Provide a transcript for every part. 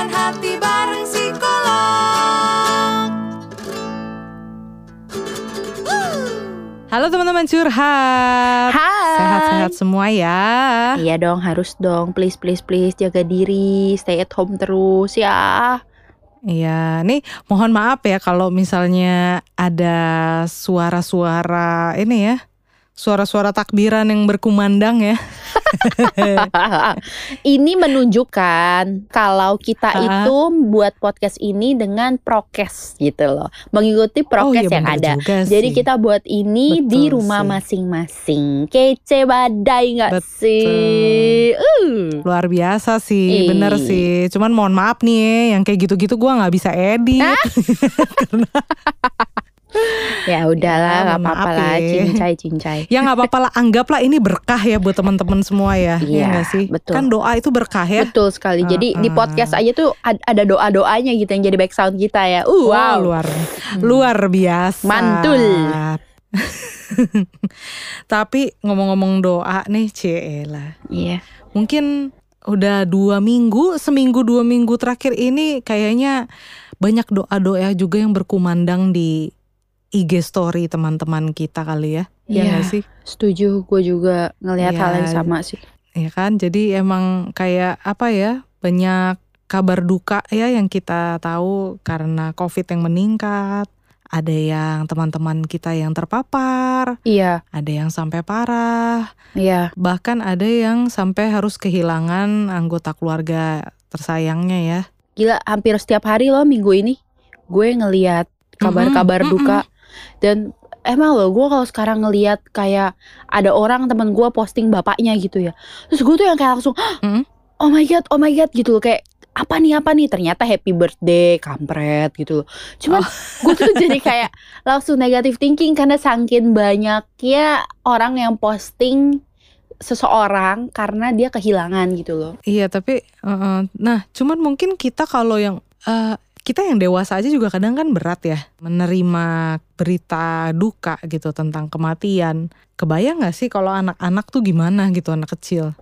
Obrolan hati bareng psikolog Halo teman-teman curhat. Hai. Sehat-sehat semua ya. Iya dong, harus dong. Please, please, please jaga diri, stay at home terus ya. Iya, nih mohon maaf ya kalau misalnya ada suara-suara ini ya. Suara-suara takbiran yang berkumandang ya. ini menunjukkan kalau kita Ah. itu buat podcast ini dengan prokes gitu loh, mengikuti prokes iya yang ada. Jadi sih. kita buat ini di Betul rumah sih. masing-masing. Kece badai nggak sih? Uh. luar biasa sih, Ih. bener sih. Cuman mohon maaf nih, yang kayak gitu-gitu gua nggak bisa edit. Ya udahlah, Ya, nggak mohon apa-apa lah, ya. cincai cincai. Ya nggak apa-apa lah, anggaplah ini berkah ya buat teman-teman semua ya. Iya, nggak sih? betul. Kan doa itu berkah ya. Betul sekali. Jadi di Uh-uh. podcast aja tuh ad- ada doa-doanya gitu yang jadi background kita ya. Uh, Wow, wow. luar luar biasa. Mantul. Tapi ngomong-ngomong doa nih, Ciela. Iya. Mungkin udah dua minggu, seminggu dua minggu terakhir ini kayaknya banyak doa-doa juga yang berkumandang di IG story teman-teman kita kali ya. Iya nggak sih? Setuju, gue juga ngelihat Iya. hal yang sama sih. Ya kan? Jadi emang kayak apa ya? Banyak kabar duka ya yang kita tahu karena Covid yang meningkat. Ada yang teman-teman kita yang terpapar, Iya, ada yang sampai parah, iya. bahkan ada yang sampai harus kehilangan anggota keluarga tersayangnya ya. Gila, hampir setiap hari loh minggu ini gue ngelihat kabar-kabar duka dan emang loh gue kalau sekarang ngelihat kayak ada orang teman gue posting bapaknya gitu ya. Terus gue tuh yang kayak langsung, "Hah, Mm. oh my god, oh my god gitu loh kayak apa nih apa nih ternyata happy birthday kampret gitu loh. Cuman gue tuh jadi kayak langsung negatif thinking karena saking banyaknya orang yang posting seseorang karena dia kehilangan gitu loh. Iya tapi, uh-uh. nah cuman mungkin kita kalau yang uh, kita yang dewasa aja juga kadang kan berat ya menerima berita duka gitu tentang kematian. Kebayang nggak sih kalau anak-anak tuh gimana gitu anak kecil?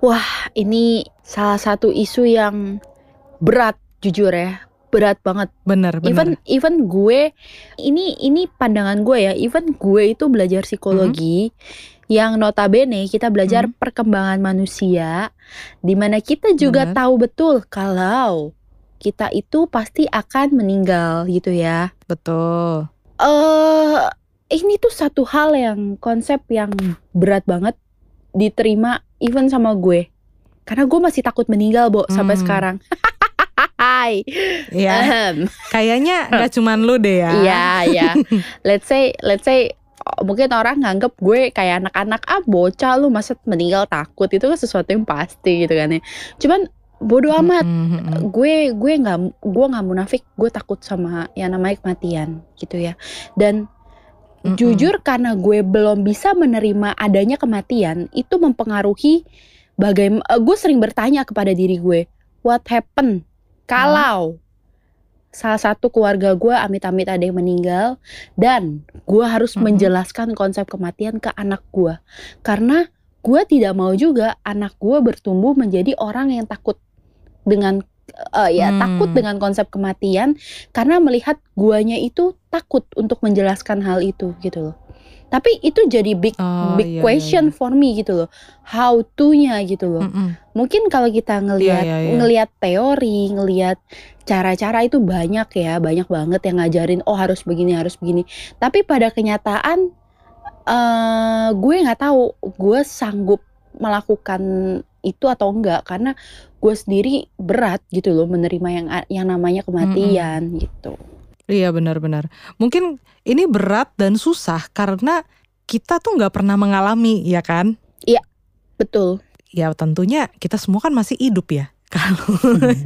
Ini salah satu isu yang berat jujur ya, berat banget. Bener bener. Even even gue ini ini pandangan gue ya, even gue itu belajar psikologi yang notabene kita belajar perkembangan manusia di mana kita juga Benar. tahu betul kalau kita itu pasti akan meninggal gitu ya. Betul. Eh ini tuh satu hal yang konsep yang berat banget diterima even sama gue. Karena gue masih takut meninggal, Bo, sampai Hmm. sekarang. Hai. Ya Ahem. kayaknya nggak cuman lu deh ya. Iya, iya. Let's say let's say mungkin orang nganggep gue kayak anak-anak ah bocah lu masa meninggal takut itu kan sesuatu yang pasti gitu kan ya. Cuman bodoh amat Mm, mm, mm. gue gue nggak gue nggak munafik gue takut sama yang namanya kematian gitu ya dan Mm-mm. jujur karena gue belum bisa menerima adanya kematian itu mempengaruhi bagaimana gue sering bertanya kepada diri gue what happen kalau salah satu keluarga gue amit-amit ada yang meninggal dan gue harus Mm-mm. menjelaskan konsep kematian ke anak gue karena gue tidak mau juga anak gue bertumbuh menjadi orang yang takut dengan eh, ya Hmm. takut dengan konsep kematian karena melihat guanya itu takut untuk menjelaskan hal itu gitu loh. Tapi itu jadi big Oh, big iya, iya, question iya. for me gitu loh. How to-nya gitu loh. Mm-mm. Mungkin kalau kita ngelihat Iya, iya, iya. ngelihat teori, ngelihat cara-cara itu banyak ya, banyak banget yang ngajarin oh harus begini, harus begini. Tapi pada kenyataan eh gue nggak tahu gue sanggup melakukan itu atau enggak karena gue sendiri berat gitu loh menerima yang yang namanya kematian gitu. Iya benar-benar. Mungkin ini berat dan susah karena kita tuh nggak pernah mengalami, ya kan? Betul. Ya tentunya kita semua kan masih hidup ya. Kalau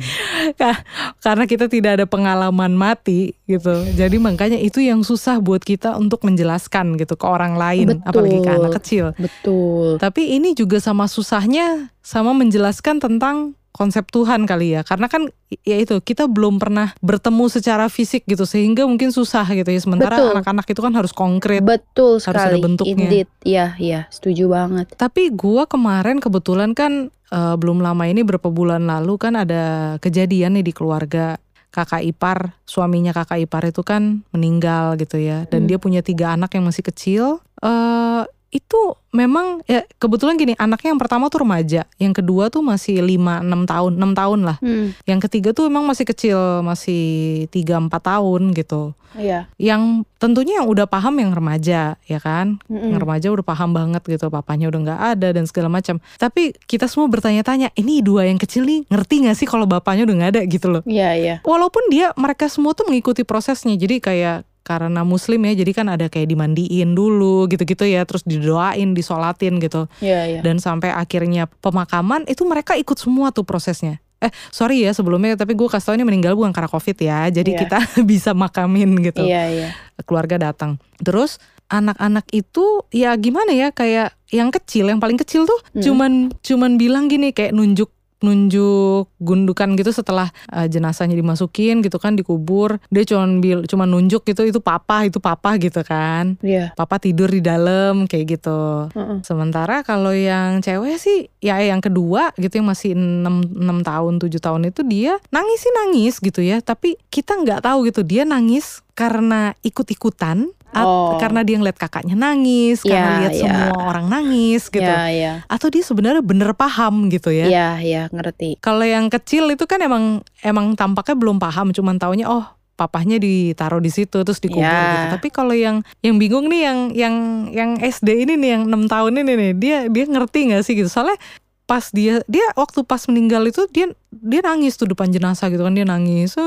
Ka- karena kita tidak ada pengalaman mati gitu. Jadi makanya itu yang susah buat kita untuk menjelaskan gitu ke orang lain, Betul. apalagi ke anak kecil. Betul. Tapi ini juga sama susahnya sama menjelaskan tentang konsep Tuhan kali ya. Karena kan ya itu kita belum pernah bertemu secara fisik gitu sehingga mungkin susah gitu ya. Sementara Betul. anak-anak itu kan harus konkret. Betul Harus ada sekali. bentuknya. Indeed. Iya, iya, setuju banget. Tapi gua kemarin kebetulan kan eh, belum lama ini berapa bulan lalu kan ada kejadian nih di keluarga kakak ipar suaminya kakak ipar itu kan meninggal gitu ya dan Hmm. dia punya tiga anak yang masih kecil eh itu memang ya kebetulan gini anaknya yang pertama tuh remaja yang kedua tuh masih 5 6 tahun 6 tahun lah. Hmm, yang ketiga tuh emang masih kecil masih 3 4 tahun gitu. Iya. yang tentunya yang udah paham yang remaja ya kan? Mm-mm. yang remaja udah paham banget gitu papanya udah nggak ada dan segala macam. Tapi kita semua bertanya-tanya ini dua yang kecil nih ngerti nggak sih kalau bapaknya udah nggak ada? gitu loh. Iya, iya. walaupun dia mereka semua tuh mengikuti prosesnya. Jadi kayak karena muslim ya jadi kan ada kayak dimandiin dulu gitu-gitu ya terus didoain disolatin gitu Iya, iya. dan sampai akhirnya pemakaman itu mereka ikut semua tuh prosesnya eh sorry ya sebelumnya tapi gue kasih tau ini meninggal bukan karena covid ya jadi Iya. kita bisa makamin gitu Iya, iya. keluarga datang. Terus anak-anak itu ya gimana ya kayak yang kecil, yang paling kecil tuh Hmm. cuman cuman bilang gini kayak nunjuk nunjuk gundukan gitu setelah uh, jenazahnya dimasukin gitu kan dikubur dia cuman bil cuman nunjuk gitu itu papa itu papa gitu kan Iya. papa tidur di dalam kayak gitu Heeh. Sementara kalau yang cewek sih ya yang kedua gitu yang masih 6, 6 tahun 7 tahun itu dia nangis sih nangis gitu ya Tapi kita nggak tahu gitu dia nangis karena ikut-ikutan at- Oh. Karena dia ngeliat kakaknya nangis Karena Ya, lihat ya. semua orang nangis gitu Iya, iya. Atau dia sebenarnya bener paham gitu ya Iya, iya, ngerti. Kalau yang kecil itu kan emang emang tampaknya belum paham Cuman taunya oh papahnya ditaruh di situ terus dikubur Ya. gitu. Tapi kalau yang yang bingung nih yang yang yang SD ini nih yang enam tahun ini nih dia dia ngerti nggak sih gitu. Soalnya pas dia dia waktu pas meninggal itu dia dia nangis tuh depan jenazah gitu kan dia nangis eh,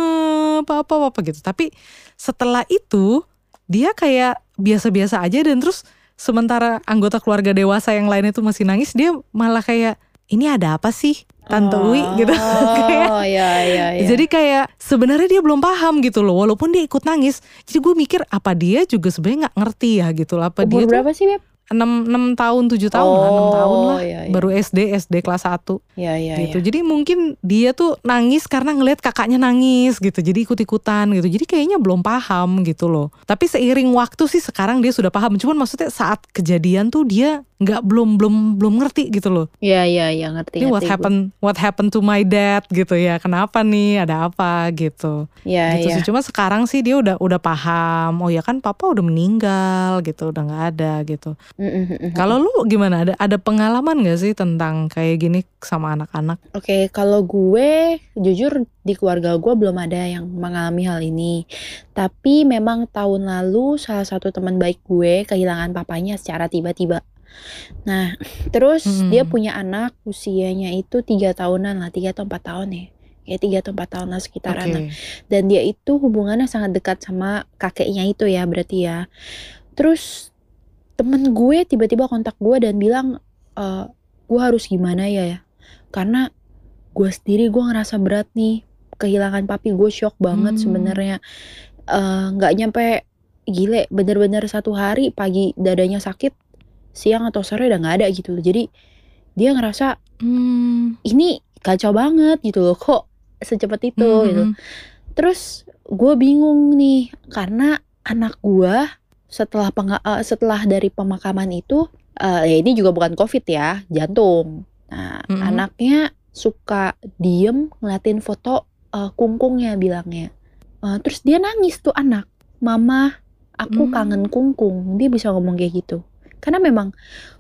apa apa apa gitu. Tapi setelah itu dia kayak biasa-biasa aja dan terus sementara anggota keluarga dewasa yang lain itu masih nangis dia malah kayak ini ada apa sih tante Uwi gitu kayak Oh, iya, iya, iya. jadi kayak sebenarnya dia belum paham gitu loh, walaupun dia ikut nangis. Jadi gue mikir apa dia juga sebenarnya nggak ngerti ya gitu lah. Apa umur dia tuh berapa sih, Beb? 6, 6 tahun, 7 tahun lah, 6 tahun Oh, lah. iya, iya. Baru SD, SD kelas 1 Iya, iya, gitu. iya. Jadi mungkin dia tuh nangis karena ngelihat kakaknya nangis gitu. Jadi ikut-ikutan gitu. Jadi kayaknya belum paham gitu loh. Tapi seiring waktu sih sekarang dia sudah paham. Cuman maksudnya saat kejadian tuh dia nggak belum belum belum ngerti gitu loh. Iya, iya, iya, ngerti. Ini what ngerti gue. happened what happened to my dad gitu ya. Kenapa nih? Ada apa gitu Iya, gitu iya. sih cuma sekarang sih dia udah udah paham oh ya kan papa udah meninggal gitu udah nggak ada gitu. Kalau lu gimana ada ada pengalaman gak sih tentang kayak gini sama anak-anak Oke, kalau gue jujur di keluarga gue belum ada yang mengalami hal ini. Tapi memang tahun lalu salah satu teman baik gue kehilangan papanya secara tiba-tiba. Nah, terus Mm-mm. dia punya anak usianya itu tiga tahunan lah, tiga atau empat tahun ya. Kayak tiga atau empat tahun lah sekitaran lah. Dan dia itu hubungannya sangat dekat sama kakeknya itu ya berarti ya. Terus temen gue tiba-tiba kontak gue dan bilang, "Eh, gue harus gimana ya ya? Karena gue sendiri gue ngerasa berat nih kehilangan papi gue shock banget Hmm. sebenarnya Eh, nggak nyampe gile bener-bener satu hari pagi dadanya sakit siang atau sore udah nggak ada gitu loh jadi dia ngerasa Hmm, ini kacau banget gitu loh kok secepat itu hmm, gitu hmm. Terus gue bingung nih karena anak gue setelah penga- eh, setelah dari pemakaman itu eh, ya ini juga bukan covid ya jantung. Nah Mm-mm. anaknya suka diem ngeliatin foto eh, kungkungnya bilangnya. Eh, terus dia nangis tuh anak, mama aku Hmm. kangen kungkung. Dia bisa ngomong kayak gitu. Karena memang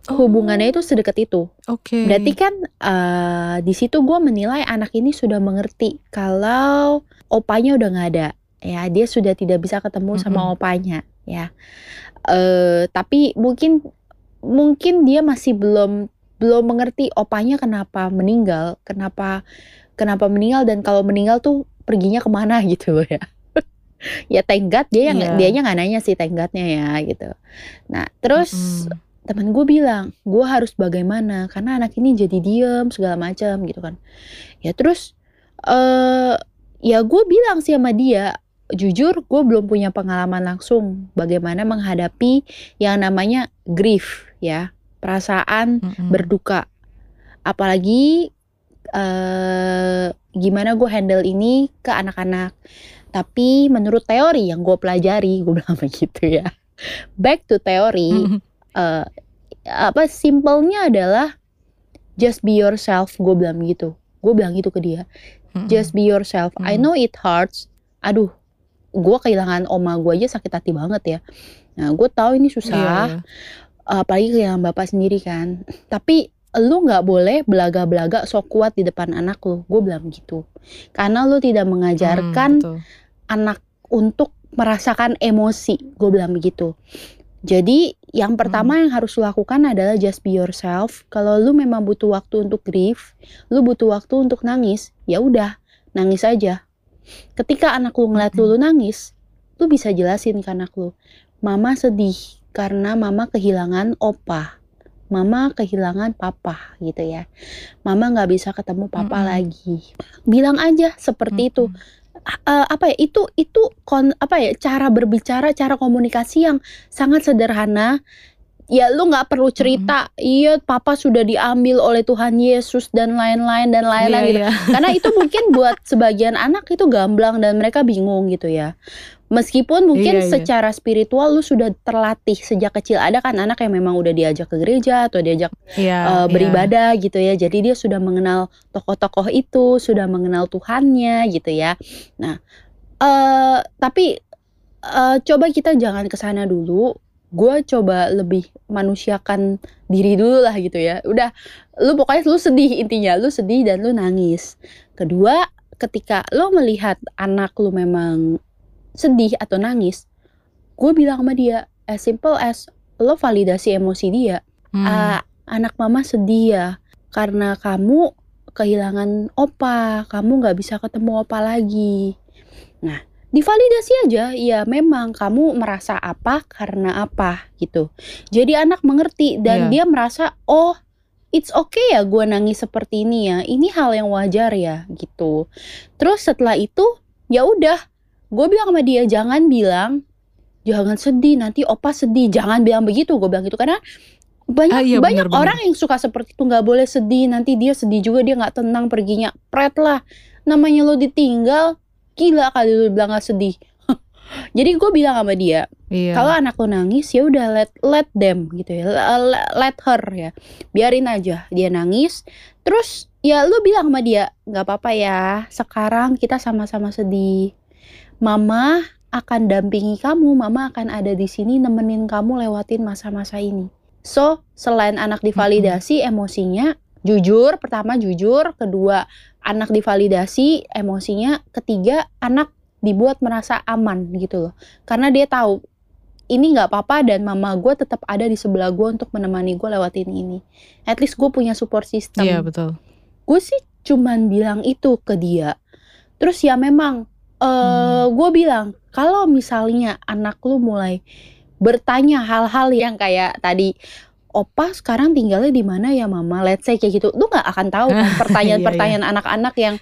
hubungannya itu sedekat itu. oke Berarti kan eh, di situ gue menilai anak ini sudah mengerti kalau opanya udah nggak ada, ya dia sudah tidak bisa ketemu sama Mm-mm. opanya, ya. Eh tapi mungkin mungkin dia masih belum belum mengerti opanya kenapa meninggal, kenapa kenapa meninggal dan kalau meninggal tuh perginya ke mana gitu loh ya. ya tenggat dia yang Iya. dianya nggak nanya sih tenggatnya ya gitu. Nah terus Mm-mm. temen gue bilang gue harus bagaimana karena anak ini jadi diem segala macam gitu kan ya terus eh ya gue bilang sih sama dia jujur gue belum punya pengalaman langsung bagaimana menghadapi yang namanya grief ya perasaan Mm-mm. berduka apalagi eh gimana gue handle ini ke anak-anak tapi menurut teori yang gue pelajari gue bilang begitu ya back to teori Mm-mm. eh, apa simpelnya adalah just be yourself gue bilang gitu gue bilang gitu ke dia Mm-mm. just be yourself I Hmm. know it hurts aduh gue kehilangan oma gue aja sakit hati banget ya. Nah gue tahu ini Iya, susah iya. apalagi kehilangan bapak sendiri kan. Tapi lu nggak boleh belaga-belaga sok kuat di depan anak lu. Gue bilang gitu. Karena lu tidak Hmm, mengajarkan betul. anak untuk merasakan emosi. Gue bilang begitu. Jadi yang pertama yang harus lu lakukan adalah just be yourself. Kalau lu memang butuh waktu untuk grief lu butuh waktu untuk nangis ya udah nangis aja ketika anak lu ngeliat lu, lu nangis lu bisa jelasin ke anak lu mama sedih karena mama kehilangan opa. Mama kehilangan papa gitu ya. Mama nggak bisa ketemu papa Mm-mm. lagi. Bilang aja seperti itu. Mm-mm. eh, apa ya itu itu kon apa ya cara berbicara cara komunikasi yang sangat sederhana ya lu nggak perlu cerita iya papa sudah diambil oleh Tuhan Yesus dan lain-lain dan lain-lain Iya, gitu iya. karena itu mungkin buat sebagian anak itu gamblang dan mereka bingung gitu ya meskipun mungkin Iya, iya. secara spiritual lu sudah terlatih sejak kecil ada kan anak yang memang udah diajak ke gereja atau diajak Iya, eh, iya. beribadah gitu ya. Jadi dia sudah mengenal tokoh-tokoh itu, sudah mengenal Tuhannya gitu ya. Nah, eh tapi eh, coba kita jangan ke sana dulu. Gue coba lebih manusiakan diri dulu lah gitu ya. Udah, lu pokoknya lu sedih intinya, lu sedih dan lu nangis. Kedua, ketika lo melihat anak lu memang sedih atau nangis, gue bilang sama dia, as simple as lo validasi emosi dia. Hmm. Ah, anak mama sedih ya karena kamu kehilangan opa, kamu nggak bisa ketemu opa lagi. Nah, divalidasi aja, ya memang kamu merasa apa karena apa gitu. Jadi anak mengerti dan Iya. dia merasa oh it's okay ya gue nangis seperti ini ya, ini hal yang wajar ya gitu. Terus setelah itu ya udah, gue bilang sama dia jangan bilang jangan sedih. Nanti opa sedih, jangan bilang begitu, gue bilang gitu. Karena banyak Ah, iya, banyak benar-benar. orang yang suka seperti itu. Nggak boleh sedih. Nanti dia sedih juga dia nggak tenang perginya pret lah. Namanya lo ditinggal gila kali lo bilang nggak sedih. Jadi gue bilang sama dia Iya. kalau anak lo nangis ya udah let let them gitu ya. Let, let her ya. Biarin aja dia nangis. Terus ya lu bilang sama dia nggak apa-apa ya sekarang kita sama-sama sedih. Mama akan dampingi kamu mama akan ada di sini nemenin kamu lewatin masa-masa ini. So selain anak divalidasi emosinya jujur pertama jujur kedua anak divalidasi emosinya ketiga anak dibuat merasa aman gitu loh karena dia tahu ini nggak apa-apa dan mama gue tetap ada di sebelah gue untuk menemani gue lewatin ini. At least gue punya support system. Iya, betul. Gue sih cuman bilang itu ke dia. Terus ya memang eh Hmm. gue bilang kalau misalnya anak lu mulai bertanya hal-hal yang kayak tadi Opa sekarang tinggalnya di mana ya mama? Let's say kayak gitu. Lu nggak akan tahu kan Iya, pertanyaan-pertanyaan anak-anak yang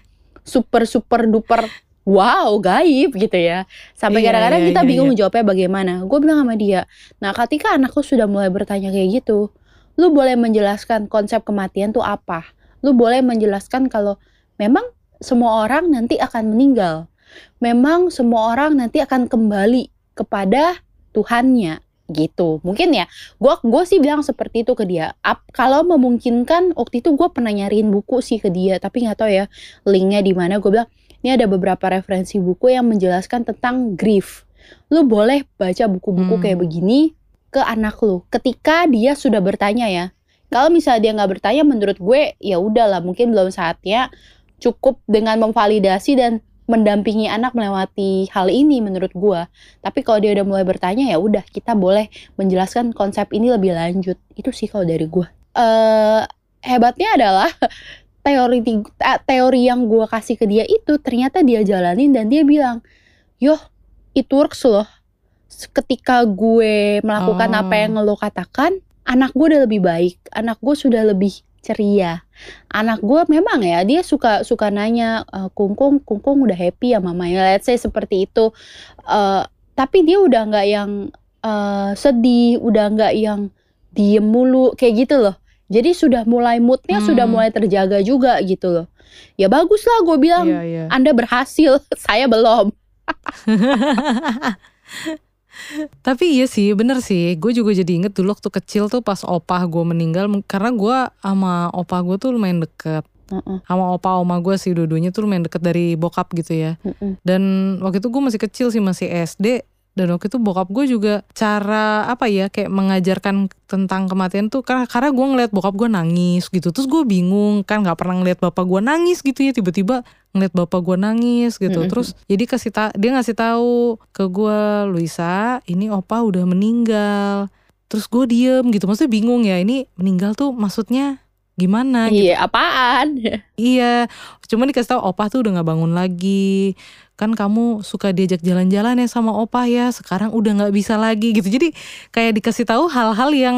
super super duper wow gaib gitu ya. Sampai Iya, kadang-kadang iya, kita iya, bingung iya. jawabnya bagaimana. Gue bilang sama dia, nah ketika anak lu sudah mulai bertanya kayak gitu, lu boleh menjelaskan konsep kematian tuh apa. Lu boleh menjelaskan kalau memang semua orang nanti akan meninggal. Memang semua orang nanti akan kembali kepada Tuhannya gitu. Mungkin ya gue gue sih bilang seperti itu ke dia. Ap- kalau memungkinkan waktu itu gue pernah nyariin buku sih ke dia tapi nggak tahu ya linknya di mana. Gue bilang ini ada beberapa referensi buku yang menjelaskan tentang grief. Lu boleh baca buku-buku Hmm. kayak begini ke anak lu. Ketika dia sudah bertanya ya kalau misalnya dia nggak bertanya menurut gue ya udahlah mungkin belum saatnya cukup dengan memvalidasi dan mendampingi anak melewati hal ini menurut gua. Tapi kalau dia udah mulai bertanya ya udah kita boleh menjelaskan konsep ini lebih lanjut. Itu sih kalau dari gua. Eh hebatnya adalah teori teori yang gua kasih ke dia itu ternyata dia jalanin dan dia bilang, "Yoh, it works loh." Ketika gue melakukan Oh. apa yang lo katakan, anak gue udah lebih baik, anak gue sudah lebih ceria. Anak gue memang ya dia suka suka nanya "Eh, kungkung kungkung udah happy ya mamanya let's say seperti itu. Eh, tapi dia udah nggak yang eh, sedih udah nggak yang diem mulu kayak gitu loh. Jadi sudah mulai moodnya Hmm. sudah mulai terjaga juga gitu loh. Ya bagus lah gue bilang Iya, iya. anda berhasil saya belum Tapi iya sih, bener sih. Gue juga jadi inget dulu waktu kecil tuh pas opah gue meninggal. Karena gue sama opah gue tuh lumayan deket. Mm-mm. Sama opa oma gue sih dua-duanya tuh lumayan deket dari bokap gitu ya. Mm-mm. Dan waktu itu gue masih kecil sih, masih SD. Dan waktu itu bokap gue juga cara apa ya kayak mengajarkan tentang kematian tuh karena karena gue ngeliat bokap gue nangis gitu. Terus gue bingung kan nggak pernah ngeliat bapak gue nangis gitu ya tiba-tiba ngeliat bapak gue nangis gitu. Terus jadi kasih ta dia ngasih tahu ke gue Luisa ini opa udah meninggal. Terus gue diem gitu. Maksudnya bingung ya ini meninggal tuh maksudnya gimana gitu. Iya, apaan? Iya, cuma dikasih tahu opah tuh udah nggak bangun lagi. Kan kamu suka diajak jalan-jalan ya sama opah ya, sekarang udah nggak bisa lagi gitu. Jadi kayak dikasih tahu hal-hal yang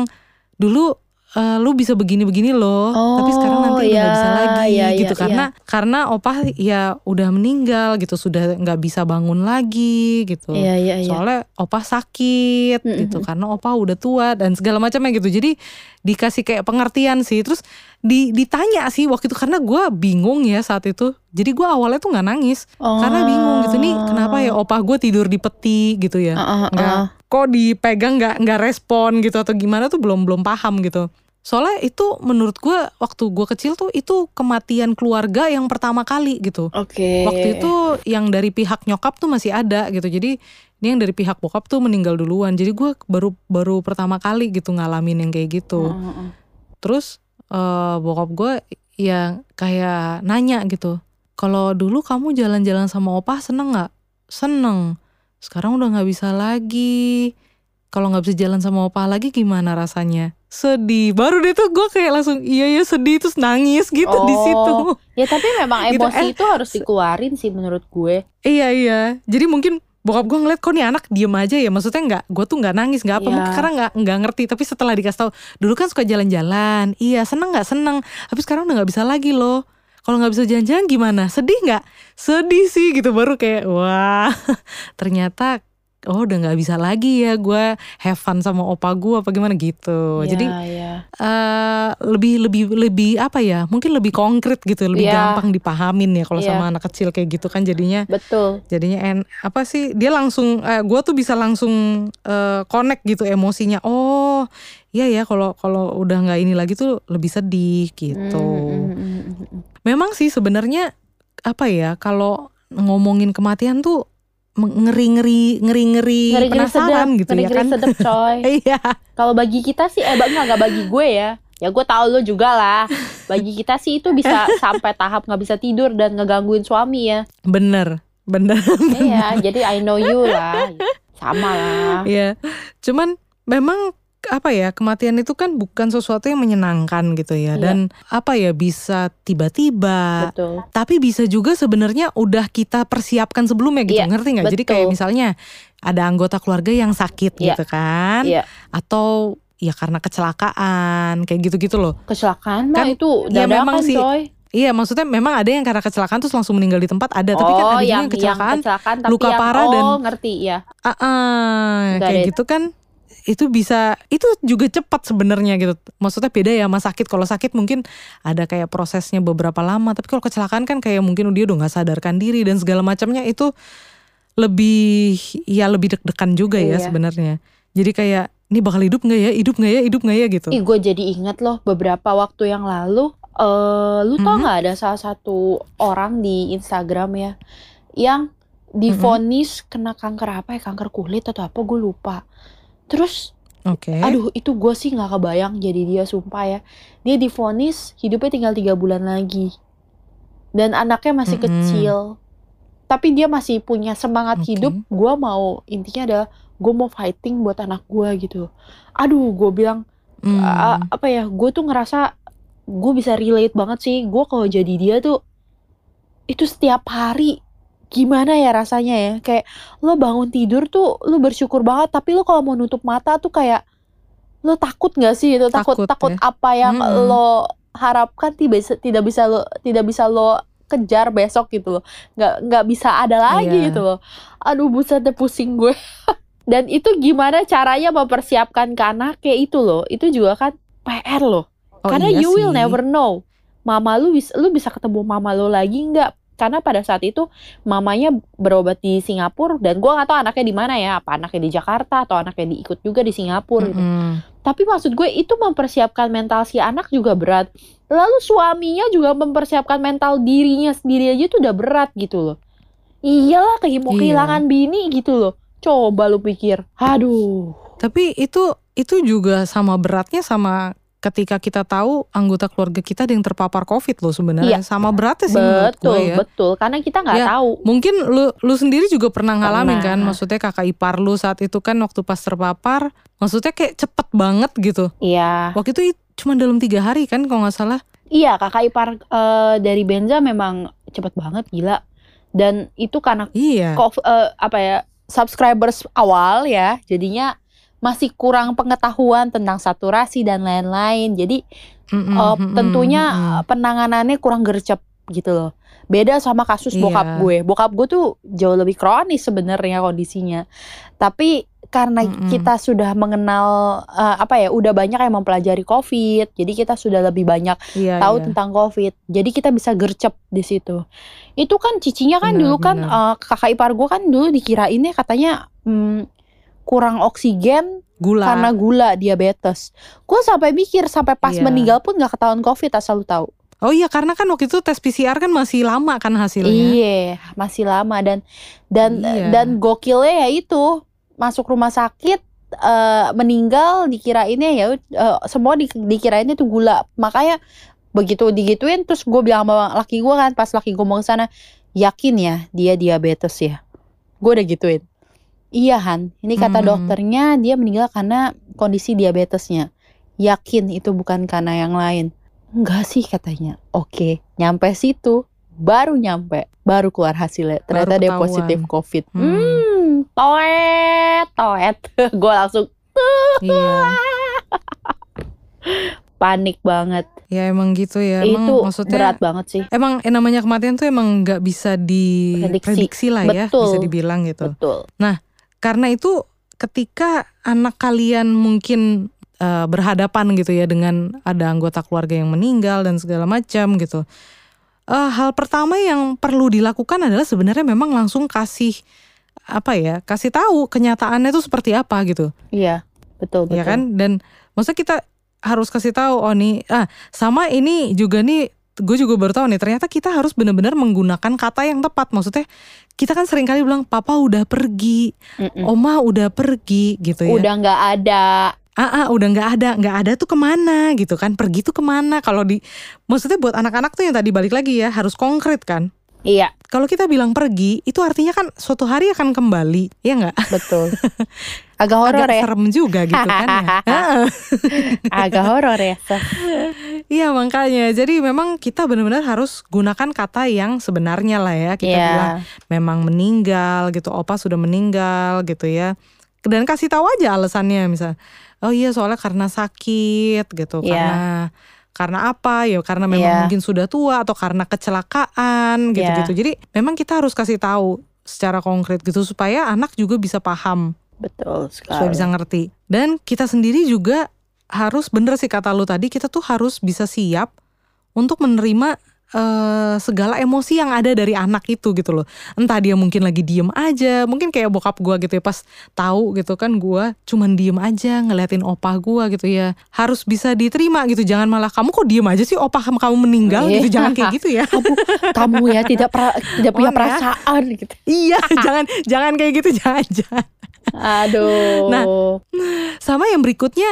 dulu eh, lu bisa begini-begini loh, tapi sekarang nanti udah nggak bisa ya, lagi ya, ya, gitu. ya. Karena karena opah ya udah meninggal gitu, sudah nggak bisa bangun lagi gitu. Iya, iya, iya. Soalnya opah sakit Mm-mm. gitu karena opah udah tua dan segala macamnya gitu. Jadi dikasih kayak pengertian sih. Terus di, ditanya sih waktu itu karena gue bingung ya saat itu. Jadi gue awalnya tuh nggak nangis karena bingung gitu nih kenapa ya opah gue tidur di peti gitu ya. Ah, ah, Nggak ah. kok dipegang nggak nggak respon gitu atau gimana tuh belum belum paham gitu. Soalnya itu menurut gue waktu gue kecil tuh itu kematian keluarga yang pertama kali gitu. Oke. Waktu itu yang dari pihak nyokap tuh masih ada gitu. Jadi ini yang dari pihak bokap tuh meninggal duluan. Jadi gue baru baru pertama kali gitu ngalamin yang kayak gitu. Ah, ah. Terus eh, bokap gue ya kayak nanya gitu. Kalau dulu kamu jalan-jalan sama opah seneng nggak? Seneng. Sekarang udah nggak bisa lagi. Kalau nggak bisa jalan sama opah lagi gimana rasanya? Sedih. Baru deh tuh gue kayak langsung iya ya sedih terus nangis gitu di Oh. situ. Ya tapi memang Gitu, emosi eh, itu harus dikeluarin sih menurut gue. Iya iya. Jadi mungkin bokap gue ngeliat kok nih anak diem aja ya. Maksudnya nggak, gue tuh nggak nangis nggak apa. Mungkin karena nggak nggak ngerti. Tapi setelah dikasih tahu, dulu kan suka jalan-jalan. Iya seneng nggak seneng. Tapi sekarang udah nggak bisa lagi loh. Kalau nggak bisa jalan-jalan gimana? Sedih nggak? Sedih sih gitu baru kayak wah ternyata oh udah nggak bisa lagi ya gue have fun sama opa gue apa gimana gitu. Iya, Jadi iya. eh lebih lebih lebih apa ya? Mungkin lebih konkret gitu, lebih Iya. gampang dipahamin ya kalau Iya. sama anak kecil kayak gitu kan jadinya betul. jadinya en apa sih dia langsung eh, gue tuh bisa langsung eh, connect gitu emosinya oh iya ya kalau kalau udah nggak ini lagi tuh lebih sedih gitu Mm, mm, mm, mm, mm. memang sih sebenarnya apa ya kalau ngomongin kematian tuh ngeri ngeri ngeri ngeri Ngeri-ngeri penasaran gitu ya ngeri-ngeri kan sedep coy. iya Kalau bagi kita sih, eh enggak nggak bagi gue ya. Ya gue tahu lo juga lah. Bagi kita sih itu bisa sampai tahap nggak bisa tidur dan ngegangguin suami ya. bener bener Iya, jadi I know you lah. Sama lah. Iya, cuman memang apa ya kematian itu kan bukan sesuatu yang menyenangkan gitu ya Iya. dan apa ya bisa tiba-tiba Betul. tapi bisa juga sebenarnya udah kita persiapkan sebelumnya gitu Iya, ngerti nggak jadi kayak misalnya ada anggota keluarga yang sakit Iya, gitu kan iya. atau ya karena kecelakaan kayak gitu-gitu loh Kecelakaan mah Kan, itu ya memang sih, coy. iya maksudnya memang ada yang karena kecelakaan terus langsung meninggal di tempat ada tapi kan oh, ada juga yang, yang kecelakaan yang kecelakaan tapi luka yang, parah oh, dan ngerti ya. Ah, Got kayak it. gitu kan itu bisa itu juga cepat sebenarnya gitu. Maksudnya beda ya sama sakit. Kalau sakit mungkin ada kayak prosesnya beberapa lama. Tapi kalau kecelakaan kan kayak mungkin dia udah nggak sadarkan diri dan segala macamnya itu lebih ya lebih deg-degan juga ya Iya. sebenarnya. Jadi kayak ini bakal hidup nggak ya? Hidup nggak ya? Hidup nggak ya? gitu. Ih, gue jadi inget loh beberapa waktu yang lalu. eh lu tau Mhm. nggak ada salah satu orang di Instagram ya yang divonis kena kanker apa ya? Kanker kulit atau apa? Gue lupa. Terus, oke aduh itu gue sih nggak kebayang jadi dia sumpah ya. Dia divonis hidupnya tinggal tiga bulan lagi dan anaknya masih Mm-mm. kecil. Tapi dia masih punya semangat Oke. hidup. Gue mau intinya adalah gue mau fighting buat anak gue gitu. Aduh, gue bilang Hmm, A- apa ya gue tuh ngerasa gue bisa relate banget sih gue kalau jadi dia tuh itu setiap hari gimana ya rasanya ya? Kayak lo bangun tidur tuh lo bersyukur banget tapi lo kalau mau nutup mata tuh kayak lo takut nggak sih itu takut Takut takut ya. apa yang Mm-mm. lo harapkan tidak bisa tidak bisa lo tidak bisa lo kejar besok gitu loh. Nggak nggak bisa ada lagi Iya. gitu loh. Aduh buset deh pusing gue. Dan itu gimana caranya mempersiapkan ke anak? Kayak itu loh. Itu juga kan PR loh. Oh karena iya you will sih. never know. Mama lu bisa lu bisa ketemu mama lu lagi nggak karena pada saat itu mamanya berobat di Singapura dan gua nggak tahu anaknya di mana ya apa anaknya di Jakarta atau anaknya diikut juga di Singapura gitu. Mm-mm. Tapi maksud gue itu mempersiapkan mental si anak juga berat. Lalu suaminya juga mempersiapkan mental dirinya sendiri aja itu udah berat gitu loh. Iyalah kayak mau Iya. kehilangan bini gitu loh. Coba lu pikir. Aduh. Tapi itu itu juga sama beratnya sama ketika kita tahu anggota keluarga kita ada yang terpapar COVID loh sebenarnya. Sama beratnya sih menurut Betul, gue ya. betul. Karena kita nggak Ya, tahu. Mungkin lu lu sendiri juga pernah ngalamin kan, maksudnya kakak ipar lu saat itu kan waktu pas terpapar, maksudnya kayak cepet banget gitu. Iya. Waktu itu cuma dalam tiga hari kan kalau nggak salah. Iya, kakak ipar eh, dari Benza memang cepet banget gila. Dan itu karena Iya. kok eh, apa ya subscribers awal ya jadinya masih kurang pengetahuan tentang saturasi dan lain-lain jadi Mm-mm, eh, mm-mm, tentunya mm-mm. eh, penanganannya kurang gercep gitu loh beda sama kasus bokap Iya. gue bokap gue tuh jauh lebih kronis sebenarnya kondisinya tapi karena Mm-mm. kita sudah mengenal eh, apa ya udah banyak yang mempelajari covid jadi kita sudah lebih banyak Iya, tahu iya. tentang covid jadi kita bisa gercep di situ itu kan cicinya kan Benar, dulu kan eh, kakak ipar gue kan dulu dikirainnya katanya hmm, kurang oksigen gula. karena gula diabetes gue sampai mikir sampai pas Iya. meninggal pun nggak ketahuan covid asal lu tahu Oh iya karena kan waktu itu tes PCR kan masih lama kan hasilnya. iya masih lama dan dan Iya. dan gokilnya ya itu masuk rumah sakit eh, meninggal dikirainnya ya eh, semua di, dikirainnya itu gula makanya begitu digituin terus gue bilang sama laki gue kan pas laki gue mau ke sana yakin ya dia diabetes ya gue udah gituin iya Han ini kata Hmm. dokternya dia meninggal karena kondisi diabetesnya yakin itu bukan karena yang lain enggak sih katanya oke nyampe situ baru nyampe baru keluar hasilnya ternyata dia ketahuan. positif covid Hmm. hmm toet toet gue langsung Iya. panik banget Ya emang gitu ya. Emang itu maksudnya berat banget sih emang yang namanya kematian tuh emang nggak bisa diprediksi lah ya, Betul. bisa dibilang gitu. betul Karena itu ketika anak kalian mungkin eh, berhadapan gitu ya dengan ada anggota keluarga yang meninggal dan segala macam gitu. Eh, hal pertama yang perlu dilakukan adalah sebenarnya memang langsung kasih apa ya, kasih tahu kenyataannya itu seperti apa gitu. iya betul betul ya kan dan maksudnya kita harus kasih tahu oh nih ah sama ini juga nih gue juga baru tahu nih ternyata kita harus benar-benar menggunakan kata yang tepat. Maksudnya kita kan sering kali bilang papa udah pergi Mm-mm. oma udah pergi gitu ya. Udah nggak ada. Ah, ah, udah nggak ada nggak ada tuh ke mana gitu kan. Pergi tuh ke mana? Kalau di maksudnya buat anak-anak tuh yang tadi balik lagi ya harus konkret kan iya. Kalau kita bilang pergi itu artinya kan suatu hari akan kembali ya nggak? Betul. Agak horor agak ya. serem juga gitu kan ya. Agak horor ya. Iya makanya. Jadi memang kita benar-benar harus gunakan kata yang sebenarnya lah ya. Kita Iya. bilang memang meninggal gitu. Opa sudah meninggal gitu ya. Dan kasih tahu aja alasannya misal oh iya soalnya karena sakit gitu. Iya. karena karena apa? Ya karena memang Iya. mungkin sudah tua atau karena kecelakaan gitu-gitu. Jadi memang kita harus kasih tahu secara konkret gitu supaya anak juga bisa paham. Betul supaya sekali. bisa ngerti. Dan kita sendiri juga harus bener sih kata lu tadi kita tuh harus bisa siap untuk menerima eh, segala emosi yang ada dari anak itu gitu loh. Entah dia mungkin lagi diem aja, mungkin kayak bokap gua gitu ya pas tahu gitu kan gua cuman diem aja ngeliatin opa gua gitu ya. Harus bisa diterima gitu. Jangan malah kamu kok diem aja sih opa kamu meninggal Iya. gitu. Jangan kayak gitu ya. kamu kamu ya tidak pra- tidak punya ya. perasaan gitu iya, jangan jangan kayak gitu jangan jangan. aduh Nah, Sama yang berikutnya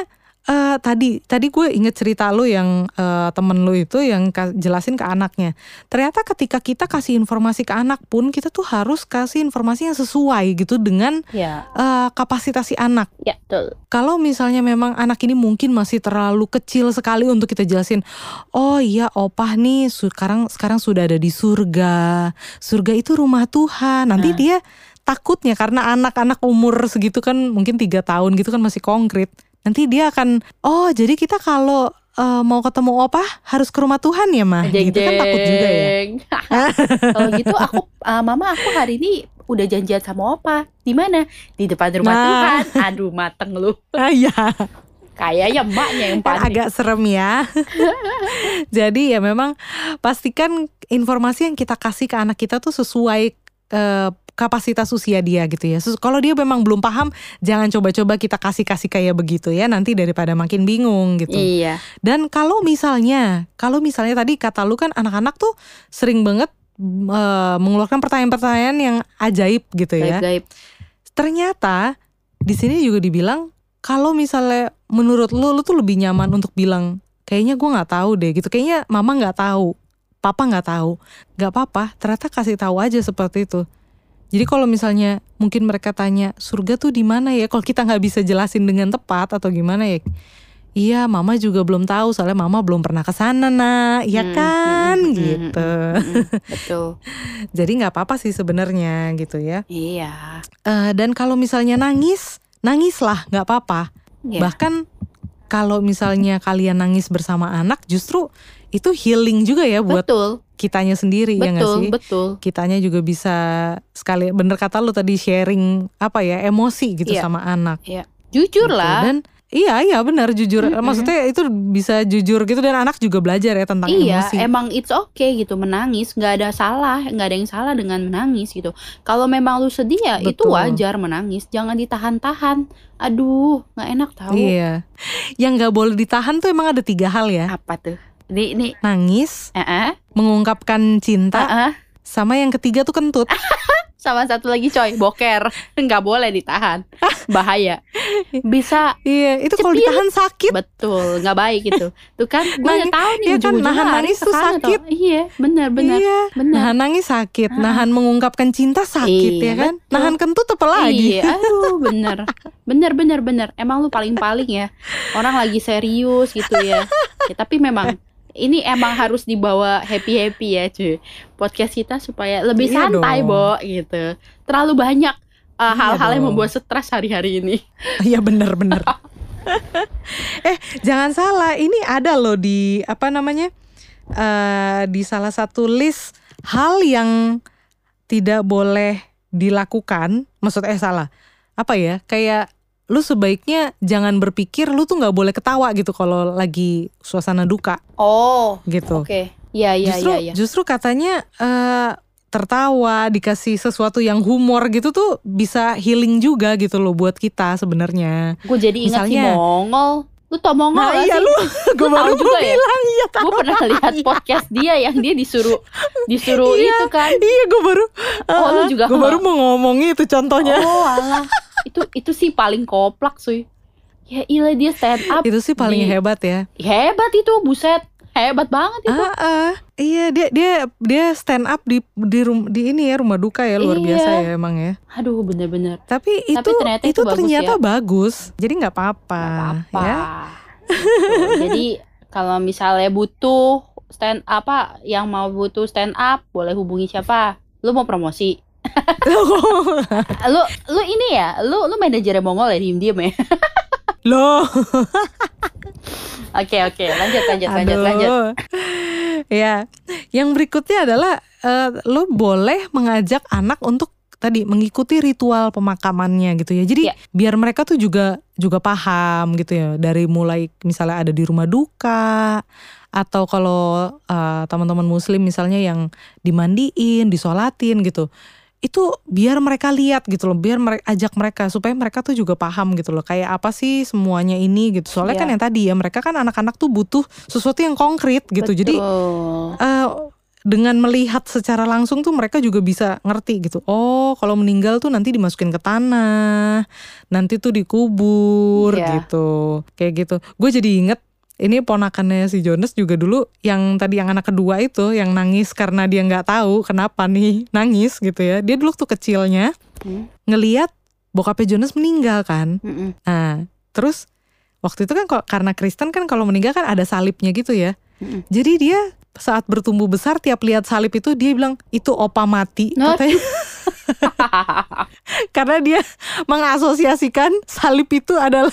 eh, tadi tadi gue inget cerita lu yang eh, temen lu itu yang jelasin ke anaknya. Ternyata ketika kita kasih informasi ke anak pun kita tuh harus kasih informasi yang sesuai gitu dengan ya eh, kapasitas si anak. ya betul Kalau misalnya memang anak ini mungkin masih terlalu kecil sekali untuk kita jelasin, oh iya opah nih sekarang sekarang sudah ada di surga. Surga itu rumah Tuhan. Nanti Nah. dia takutnya karena anak-anak umur segitu kan mungkin tiga tahun gitu kan masih konkret. Nanti dia akan, oh jadi kita kalau eh, mau ketemu opah harus ke rumah Tuhan ya mah. Jeng, Gitu kan takut juga ya. Kalau gitu aku ah, mama aku hari ini udah janjian sama opa. Di mana? Di depan rumah Nah. Tuhan. Aduh mateng lu. Ah iya. Kayaknya emaknya yang panik. agak serem ya. Jadi ya memang pastikan informasi yang kita kasih ke anak kita tuh sesuai eh, kapasitas usia dia gitu ya. Kalau dia memang belum paham, jangan coba-coba kita kasih-kasih kayak begitu ya. Nanti daripada makin bingung gitu. Iya. Dan kalau misalnya, kalau misalnya tadi kata lu kan anak-anak tuh sering banget eh, mengeluarkan pertanyaan-pertanyaan yang ajaib gitu ya. Gaib-gaib. Ternyata di sini juga dibilang kalau misalnya menurut lu lu tuh lebih nyaman untuk bilang kayaknya gua nggak tahu deh gitu. Kayaknya mama nggak tahu, papa nggak tahu. nggak apa-apa, ternyata kasih tahu aja seperti itu. Jadi kalau misalnya mungkin mereka tanya surga tuh di mana ya? Kalau kita nggak bisa jelasin dengan tepat atau gimana ya? Iya, mama juga belum tahu soalnya mama belum pernah ke sana, nak. Iya Hmm, kan, hmm, hmm, gitu. Mm-mm, betul. Jadi nggak apa-apa sih sebenarnya gitu ya. Iya. Eh, dan kalau misalnya nangis, nangislah, nggak apa-apa. Iya. Bahkan kalau misalnya kalian nangis bersama anak, justru itu healing juga ya buat betul. Kitanya sendiri ya Betul, sih? betul. Kitanya juga bisa sekali bener kata lu tadi sharing apa ya emosi gitu Iya. sama anak. Jujur gitu. lah. Dan iya iya benar jujur. Mm-mm. Maksudnya itu bisa jujur gitu dan anak juga belajar ya tentang Iya, emosi. emang it's okay gitu menangis, nggak ada salah, nggak ada yang salah dengan menangis gitu. Kalau memang lu sedih ya itu Betul. wajar menangis, jangan ditahan-tahan. Aduh, nggak enak tahu. Iya. Yang nggak boleh ditahan tuh emang ada tiga hal ya. Apa tuh? Ini ini Nangis, eh eh, mengungkapkan cinta, eh, eh. sama yang ketiga tuh kentut. sama satu lagi coy, boker. nggak boleh ditahan. Bahaya. Bisa iya, itu kalau ditahan sakit. betul, nggak baik gitu. Tuh kan gue Nangis- tahu nih iya kan, nahan nangis tuh sakit. Iya, benar benar. Iya. Benar. Nahan nangis sakit, Ah. nahan mengungkapkan cinta sakit Iya, ya kan. betul. Nahan kentut apa lagi? Iya, aduh bener Bener bener bener Emang lu paling-paling ya Orang lagi serius gitu ya, Ya, Tapi memang Ini emang harus dibawa happy-happy ya cuy Podcast kita supaya lebih Iya santai dong. Bo gitu Terlalu banyak uh, Iya hal-hal yang membuat stres hari-hari ini Iya bener-bener. eh jangan salah, ini ada loh di apa namanya eh di salah satu list hal yang tidak boleh dilakukan. Maksud eh salah apa ya? Kayak lu sebaiknya jangan berpikir lu tuh nggak boleh ketawa gitu kalau lagi suasana duka Oh gitu. oke Iya iya justru iya iya. justru katanya eh, tertawa dikasih sesuatu yang humor gitu tuh bisa healing juga gitu loh buat kita sebenarnya. Gue jadi ingat si misalnya- Mongol Lu tau Mongol Nah gak iya sih? lu, gue baru juga ya? bilang iya. Gue pernah lihat podcast dia yang dia disuruh Disuruh Iya. itu kan Iya gue baru, Oh, lu juga gue baru mau ngomong itu contohnya. Oh alah Itu itu sih paling koplak suy Ya ilah dia stand up Itu sih paling di- hebat ya. Hebat itu buset Hebat banget itu Ah, ah. iya dia dia dia stand up di di rum, di ini ya rumah duka ya luar Iya. biasa ya emang ya. Aduh bener-bener Tapi itu ternyata itu, itu bagus ternyata ya. bagus. Jadi nggak apa-apa. Gak apa-apa Ya. Gitu. Jadi kalau misalnya butuh stand apa yang mau butuh stand up boleh hubungi siapa? Lu mau promosi? Lu lu ini ya, lu lu manajernya Mongol ya diem-diem ya. Loh. Oke oke, lanjut lanjut lanjut Aduh. lanjut. ya, yang berikutnya adalah eh, lo boleh mengajak anak untuk tadi mengikuti ritual pemakamannya gitu ya. Jadi Ya. biar mereka tuh juga juga paham gitu ya dari mulai misalnya ada di rumah duka atau kalau eh, teman-teman muslim misalnya yang dimandiin, disolatin gitu. Itu biar mereka lihat gitu loh, biar mereka ajak mereka supaya mereka tuh juga paham gitu loh. Kayak apa sih semuanya ini gitu. Soalnya Ya. kan yang tadi ya mereka kan anak-anak tuh butuh sesuatu yang konkret gitu. Jadi Betul. eh, dengan melihat secara langsung tuh mereka juga bisa ngerti gitu. Oh, kalau meninggal tuh nanti dimasukin ke tanah, nanti tuh dikubur Iya. gitu. Kayak gitu. Gue jadi inget ini ponakannya si Jonas juga dulu yang tadi yang anak kedua itu yang nangis karena dia nggak tahu kenapa nih nangis gitu ya. Dia dulu tuh kecilnya Hmm. ngeliat bokapnya Jonas meninggal kan. Mm-mm. Nah, terus waktu itu kan kok- karena Kristen kan kalau meninggal kan ada salibnya gitu ya. Mm-mm. Jadi dia saat bertumbuh besar tiap lihat salib itu dia bilang itu opa mati Nah. katanya karena dia mengasosiasikan salib itu adalah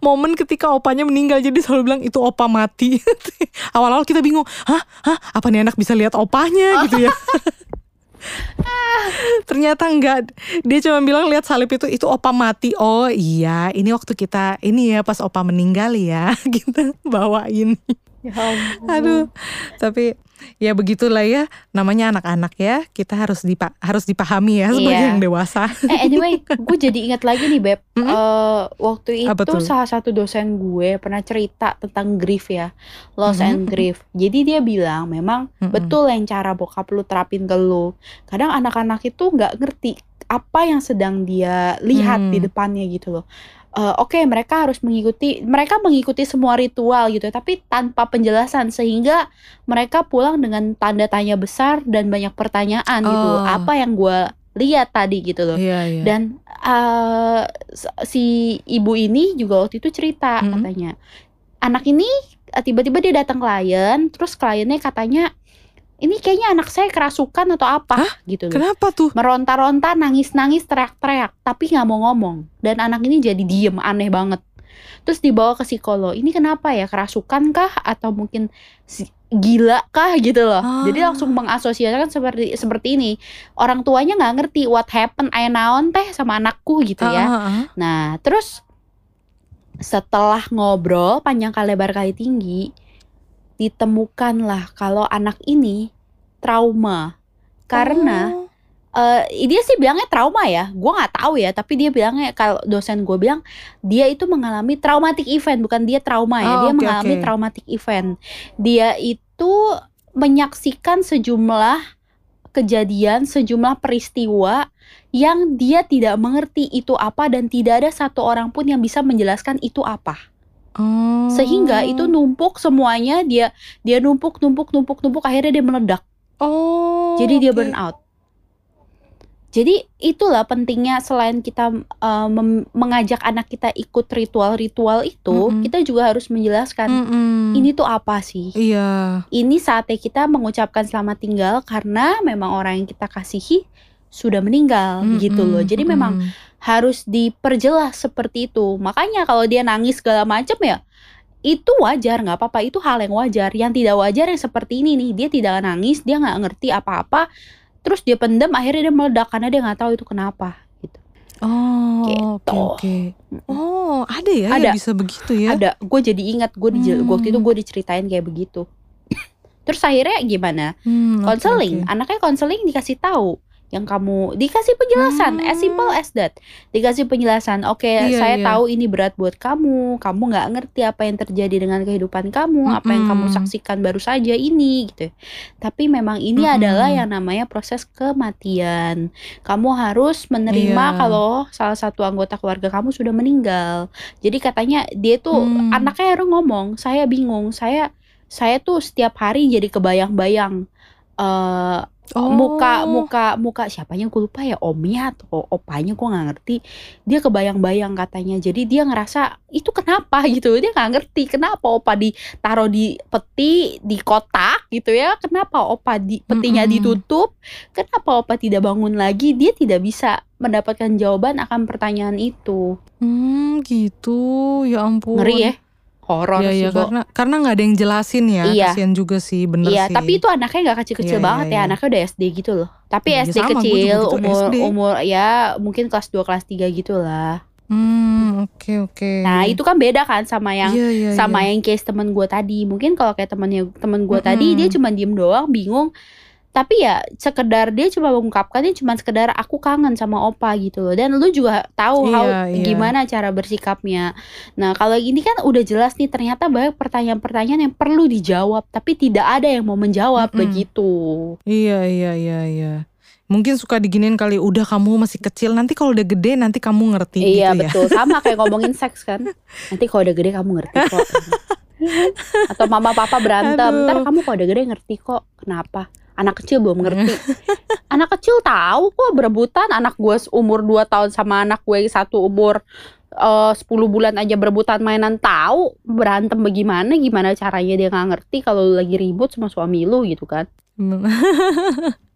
momen ketika opanya meninggal jadi selalu bilang itu opa mati awal-awal kita bingung hah hah apa nih anak bisa lihat opanya gitu ya Ternyata enggak. Dia cuma bilang lihat salib itu itu opa mati. Oh iya, ini waktu kita ini ya pas opa meninggal ya, gitu bawain. Ya ampun. Aduh, tapi ya begitulah ya namanya anak-anak ya. Kita harus dipa harus dipahami ya sebagai Iya. yang dewasa. Eh anyway, gue jadi ingat lagi nih beb. Mm-mm. Eh, waktu Apa itu tuh? salah satu dosen gue pernah cerita tentang grief ya, loss Mhm, and grief. Jadi dia bilang memang Mm-mm. betul yang cara bokap lu terapin ke lu. Kadang anak-anak itu nggak ngerti apa yang sedang dia lihat Hmm. di depannya gitu loh. Eh, Oke, mereka harus mengikuti, mereka mengikuti semua ritual gitu, tapi tanpa penjelasan sehingga mereka pulang dengan tanda tanya besar dan banyak pertanyaan gitu. Oh. Apa yang gue lihat tadi gitu loh. Iya iya. Dan s- si ibu ini juga waktu itu cerita Mm-mm. katanya anak ini eh, tiba-tiba dia datang klien, terus kliennya katanya ini kayaknya anak saya kerasukan atau apa gitu loh. Kenapa tuh? Meronta-ronta, nangis-nangis, teriak-teriak, tapi nggak mau ngomong. Dan anak ini jadi diem, aneh banget. Terus dibawa ke psikolog. Ini kenapa ya? Kerasukan kah? Atau mungkin gila kah gitu loh. Ah. Jadi langsung mengasosiasikan seperti seperti ini. Orang tuanya nggak ngerti what happened, aya naon teh sama anakku gitu ya. Ah, ah, ah. Nah, terus setelah ngobrol panjang kali lebar kali tinggi, ditemukanlah kalau anak ini trauma. Karena Oh. eh dia sih bilangnya trauma ya, gua nggak tahu ya. Tapi dia bilangnya kalau dosen gue bilang dia itu mengalami traumatic event, bukan dia trauma ya. Oh, dia oke, mengalami oke. traumatic event. Dia itu menyaksikan sejumlah kejadian, sejumlah peristiwa yang dia tidak mengerti itu apa dan tidak ada satu orang pun yang bisa menjelaskan itu apa. Oh. Sehingga itu numpuk semuanya dia dia numpuk numpuk numpuk numpuk akhirnya dia meledak. Oh. Jadi dia oke. burn out. Jadi itulah pentingnya selain kita uh, mengajak anak kita ikut ritual-ritual itu, Mm-mm. kita juga harus menjelaskan Mm-mm. ini tuh apa sih? Iya. Ini saatnya kita mengucapkan selamat tinggal karena memang orang yang kita kasihi sudah meninggal gitu loh. Jadi memang mm-mm. Harus diperjelas seperti itu. Makanya kalau dia nangis segala macam ya itu wajar nggak apa-apa itu hal yang wajar. Yang tidak wajar yang seperti ini nih dia tidak nangis dia nggak ngerti apa-apa terus dia pendam akhirnya dia meledak karena dia nggak tahu itu kenapa gitu. Oh, Gitu. oke oke. Oh, ada ya Ada. yang bisa begitu ya? Ada gue jadi ingat gue di Hmm. waktu itu gue diceritain kayak begitu. Terus akhirnya gimana? Hmm, oke, Konseling, oke. anaknya konseling dikasih tahu yang kamu dikasih penjelasan as Hmm. simple as that dikasih penjelasan oke Iya, saya iya. tahu ini berat buat kamu kamu nggak ngerti apa yang terjadi dengan kehidupan kamu apa yang kamu saksikan baru saja ini gitu tapi memang ini Mm-mm. adalah yang namanya proses kematian kamu harus menerima Iya. kalau salah satu anggota keluarga kamu sudah meninggal jadi katanya dia tuh Hmm. anaknya harus ngomong saya bingung saya saya tuh setiap hari jadi kebayang-bayang eh Oh. muka muka muka siapanya gue lupa ya omnya atau opanya gue nggak ngerti. Dia kebayang-bayang katanya. Jadi dia ngerasa itu kenapa? gitu. Dia nggak ngerti kenapa opa ditaruh di peti di kotak? gitu ya. Kenapa opa di petinya Mm-mm. ditutup? Kenapa opa tidak bangun lagi? Dia tidak bisa mendapatkan jawaban akan pertanyaan itu. Hmm, gitu. Ya ampun. ngeri ya horor sih iya, Bo. karena karena nggak ada yang jelasin ya. Iya. Kasian juga sih, bener Iya, sih. tapi itu anaknya nggak kecil-kecil Iya, iya, banget ya. iya. Anaknya udah SD gitu loh. Tapi Iya, SD sama, kecil, gitu, umur SD. umur ya mungkin kelas 2 kelas 3 gitu lah. Hmm, oke oke. Nah, itu kan beda kan sama yang Iya, iya, sama iya. yang case temen gue tadi. Mungkin kalau kayak temennya temen gue tadi Mm-mm. dia cuma diem doang, bingung. Tapi ya sekedar dia cuma mengungkapkannya cuma sekedar aku kangen sama opa gitu loh. Dan lu juga tahu how- Iya, iya. gimana cara bersikapnya. Nah, kalau ini kan udah jelas nih ternyata banyak pertanyaan-pertanyaan yang perlu dijawab tapi tidak ada yang mau menjawab Mm-mm. begitu. Iya, iya, iya, iya. Mungkin suka diginin kali udah kamu masih kecil nanti kalau udah gede nanti kamu ngerti Iya gitu ya. betul sama kayak ngomongin seks kan nanti kalau udah gede kamu ngerti kok atau mama papa berantem Aduh. ntar kamu kalau udah gede ngerti kok kenapa anak kecil belum ngerti anak kecil tahu kok berebutan anak gue umur 2 tahun sama anak gue satu umur eh 10 bulan aja berebutan mainan tahu berantem bagaimana gimana caranya dia nggak ngerti kalau lagi ribut sama suami lu gitu kan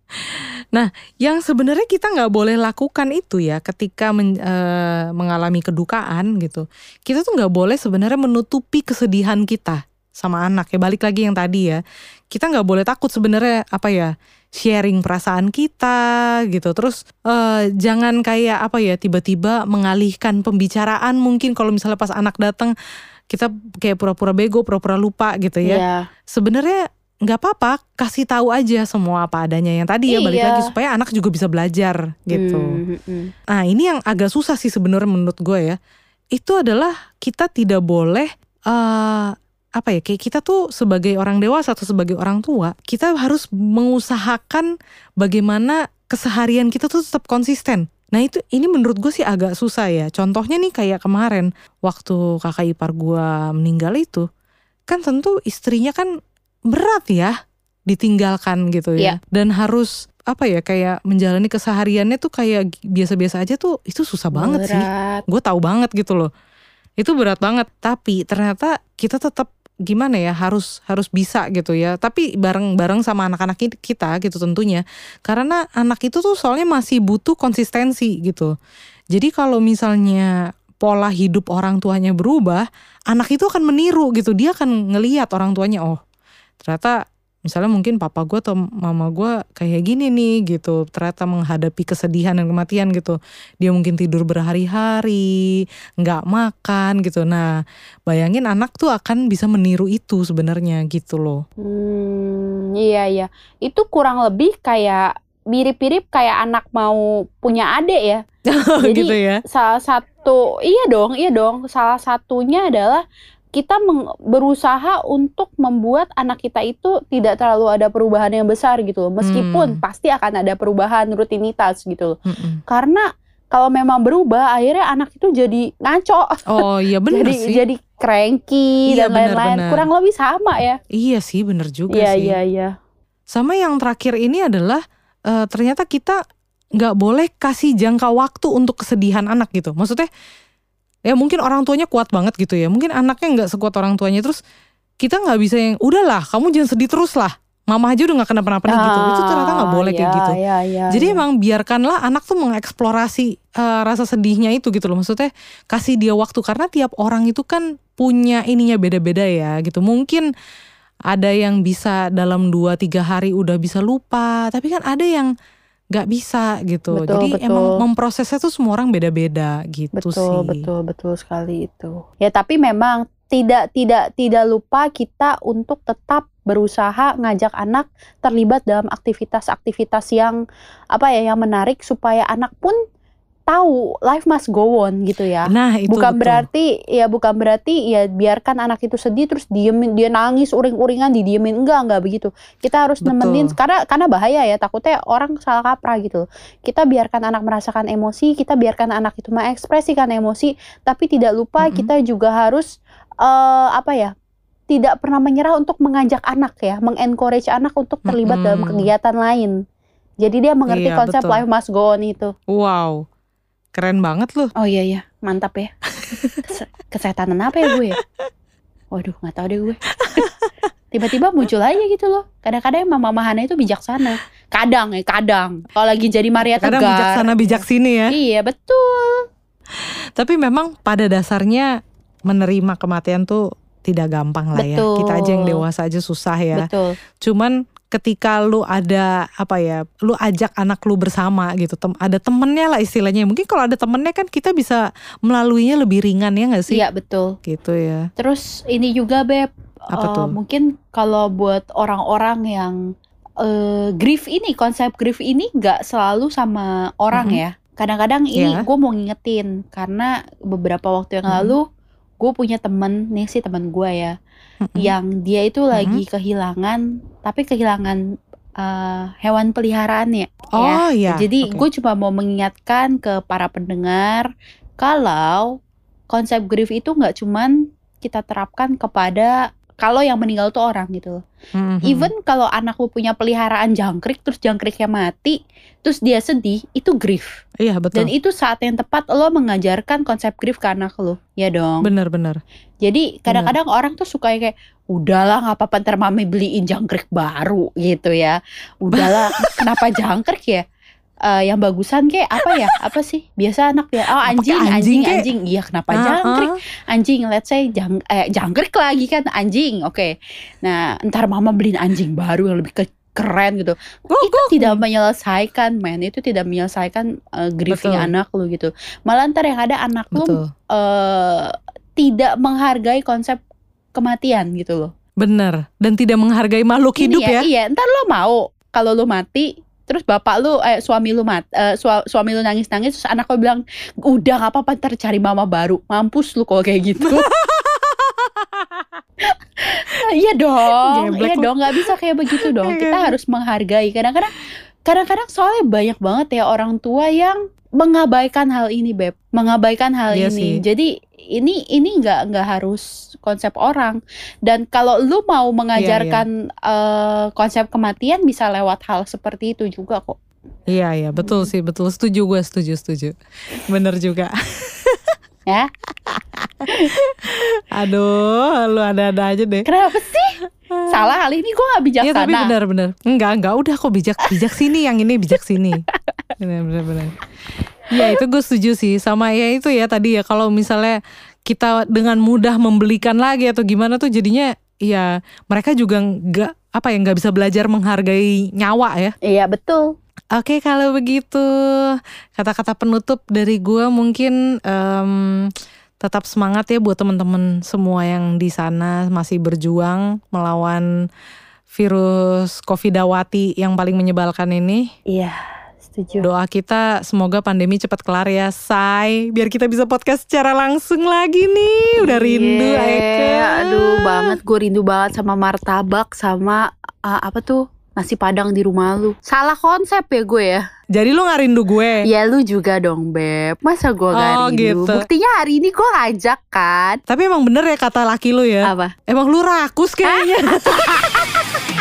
nah, yang sebenarnya kita nggak boleh lakukan itu ya ketika men- eh, mengalami kedukaan gitu. Kita tuh nggak boleh sebenarnya menutupi kesedihan kita sama anak ya. Balik lagi yang tadi ya. Kita nggak boleh takut sebenarnya apa ya sharing perasaan kita gitu terus eh, jangan kayak apa ya tiba-tiba mengalihkan pembicaraan mungkin kalau misalnya pas anak datang kita kayak pura-pura bego pura-pura lupa gitu ya Iya. sebenarnya nggak apa-apa kasih tahu aja semua apa adanya yang tadi ya balik Iya. lagi supaya anak juga bisa belajar gitu Hmm, hmm. Nah ini yang agak susah sih sebenarnya menurut gue ya. Itu adalah kita tidak boleh eh apa ya kayak kita tuh sebagai orang dewasa atau sebagai orang tua kita harus mengusahakan bagaimana keseharian kita tuh tetap konsisten. Nah itu ini menurut gue sih agak susah ya. Contohnya nih kayak kemarin waktu kakak ipar gue meninggal itu kan tentu istrinya kan berat ya ditinggalkan gitu ya Iya. dan harus apa ya kayak menjalani kesehariannya tuh kayak biasa-biasa aja tuh itu susah banget sih Berat. gue tahu banget gitu loh itu berat banget tapi ternyata kita tetap gimana ya harus harus bisa gitu ya. Tapi bareng-bareng sama anak-anak ki- kita gitu tentunya. Karena anak itu tuh soalnya masih butuh konsistensi gitu. Jadi kalau misalnya pola hidup orang tuanya berubah anak itu akan meniru gitu. Dia akan ngelihat orang tuanya oh ternyata misalnya mungkin papa gue atau mama gue kayak gini nih gitu ternyata menghadapi kesedihan dan kematian gitu dia mungkin tidur berhari-hari nggak makan gitu nah bayangin anak tuh akan bisa meniru itu sebenarnya gitu loh Hmm, iya iya. Itu kurang lebih kayak mirip-mirip kayak anak mau punya adik ya. Jadi gitu ya salah satu iya dong, iya dong. Salah satunya adalah kita berusaha untuk membuat anak kita itu tidak terlalu ada perubahan yang besar gitu loh. Meskipun Hmm. pasti akan ada perubahan rutinitas gitu loh. Mm-mm. Karena kalau memang berubah akhirnya anak itu jadi ngaco. oh iya bener jadi sih jadi cranky Iya, dan lain-lain. Kurang lebih sama ya. iya sih bener juga Iya sih iya iya. Sama yang terakhir ini adalah eh, ternyata kita nggak boleh kasih jangka waktu untuk kesedihan anak gitu. Maksudnya ya mungkin orang tuanya kuat banget gitu ya. Mungkin anaknya nggak sekuat orang tuanya terus kita nggak bisa yang udahlah kamu jangan sedih terus lah. Mama aja udah nggak kenapa-napa nih gitu. Itu ternyata nggak boleh kayak iya, gitu. Iya, iya, Jadi iya. emang biarkanlah anak tuh mengeksplorasi eh, rasa sedihnya itu gitu loh. Maksudnya kasih dia waktu karena tiap orang itu kan punya ininya beda-beda ya gitu. Mungkin ada yang bisa dalam 2-3 hari udah bisa lupa, tapi kan ada yang nggak bisa gitu. Betul, Jadi betul. emang memprosesnya tuh semua orang beda-beda gitu betul sih. betul betul sekali itu ya tapi memang tidak tidak tidak lupa kita untuk tetap berusaha ngajak anak terlibat dalam aktivitas-aktivitas yang apa ya yang menarik supaya anak pun tahu life must go on gitu ya Nah itu bukan betul. berarti ya bukan berarti ya biarkan anak itu sedih terus diemin dia nangis uring-uringan didiemin enggak enggak begitu kita harus Betul. nemenin karena karena bahaya ya takutnya orang salah kaprah gitu kita biarkan anak merasakan emosi kita biarkan anak itu mengekspresikan emosi tapi tidak lupa Mm-mm. kita juga harus eh, apa ya tidak pernah menyerah untuk mengajak anak ya mengencourage anak untuk terlibat dalam Mm-mm. kegiatan lain jadi dia mengerti Iya, konsep betul. life must go on itu Wow, keren banget loh. Oh iya iya, mantap ya. Kes- kesetanan apa ya gue? ya? Waduh, nggak tahu deh gue. Tiba-tiba muncul aja gitu loh. Kadang-kadang mama Mahana itu bijaksana. Kadang ya, kadang. Kalau lagi jadi Maria Kadang Tegar. bijaksana bijak sini ya. Iya, betul. Tapi memang pada dasarnya menerima kematian tuh tidak gampang lah ya. Betul. Kita aja yang dewasa aja susah ya. Betul. Cuman ketika lu ada apa ya, lu ajak anak lu bersama gitu, tem ada temennya lah istilahnya. Mungkin kalau ada temennya kan kita bisa melaluinya lebih ringan ya nggak sih? Iya, betul. Gitu ya. Terus ini juga Beb, Apa tuh? mungkin kalau buat orang-orang yang eh, grief ini, konsep grief ini nggak selalu sama orang Mhm. ya. Kadang-kadang ini Iya. gue mau ngingetin karena beberapa waktu yang Mhm. lalu gue punya temen nih sih temen gue ya, Mm-mm. yang dia itu Mhm. lagi kehilangan, tapi kehilangan eh, hewan peliharaannya. Oh iya. Jadi Oke. gue cuma mau mengingatkan ke para pendengar kalau konsep grief itu nggak cuman kita terapkan kepada kalau yang meninggal tuh orang gitu loh. Mhm. Even kalau anak lu punya peliharaan jangkrik terus jangkriknya mati, terus dia sedih, itu grief. Iya betul. Dan itu saat yang tepat lo mengajarkan konsep grief ke anak lo, ya dong. Bener-bener. Jadi kadang-kadang orang tuh suka kayak udahlah nggak apa-apa ntar mami beliin jangkrik baru gitu ya. Udahlah kenapa jangkrik ya? Eh, yang bagusan kayak apa ya? Apa sih? Biasa anak ya. Oh, anjing, anjing anjing, anjing. Iya, kenapa Ah, jangkrik? ah. Anjing, let's say jang eh, jangkrik lagi kan anjing. Oke. Nah, ntar mama beliin anjing baru yang lebih ke- keren gitu. Gua- itu tidak menyelesaikan, men. Itu tidak menyelesaikan eh, grieving Betul. anak lu gitu. Malah ntar yang ada anak lu Betul. eh, tidak menghargai konsep kematian gitu loh. Bener. Dan tidak menghargai makhluk Ini hidup ya. Iya, ntar lo mau kalau lu mati terus bapak lu eh suami lu mat eh, sua- suami lu nangis nangis terus anak lu bilang udah nggak apa-apa ntar cari mama baru. Mampus lu kalau kayak gitu. Iya dong iya dong nggak bisa kayak begitu dong. Kita Iya. harus menghargai. Kadang-kadang kadang-kadang soalnya banyak banget ya orang tua yang mengabaikan hal ini beb. Mengabaikan hal Iya ini. sih. jadi ini ini nggak nggak harus konsep orang. Dan kalau lu mau Iya, mengajarkan eh, konsep kematian bisa lewat hal seperti itu juga kok. Iya iya. Betul sih. Betul. Setuju gue setuju setuju. Bener juga. ya? Aduh, lu ada-ada aja deh. kenapa sih salah kali ini gue nggak Iya bijaksana tapi benar-benar. Enggak, enggak udah kok bijak bijak sini yang ini bijak sini. Benar benar benar. Ya itu gue setuju sih sama ya itu ya tadi ya kalau misalnya kita dengan mudah membelikan lagi atau gimana tuh jadinya ya mereka juga nggak apa ya nggak bisa belajar menghargai nyawa ya. iya betul Oke kalau begitu kata-kata penutup dari gue mungkin em, tetap semangat ya buat teman-teman semua yang di sana masih berjuang melawan virus Covidawati yang paling menyebalkan ini. iya setuju Doa kita semoga pandemi cepat kelar ya, Say. Biar kita bisa podcast secara langsung lagi nih. Udah rindu, Iya, Eka. aduh banget gue rindu banget sama martabak sama uh, apa tuh nasi padang di rumah lu salah konsep ya gue ya Jadi lu gak rindu gue? ya lu juga dong beb masa gue gak Oh, rindu gitu. buktinya hari ini gue ngajak kan Tapi emang bener ya kata laki lu ya. apa Emang lu rakus kayaknya.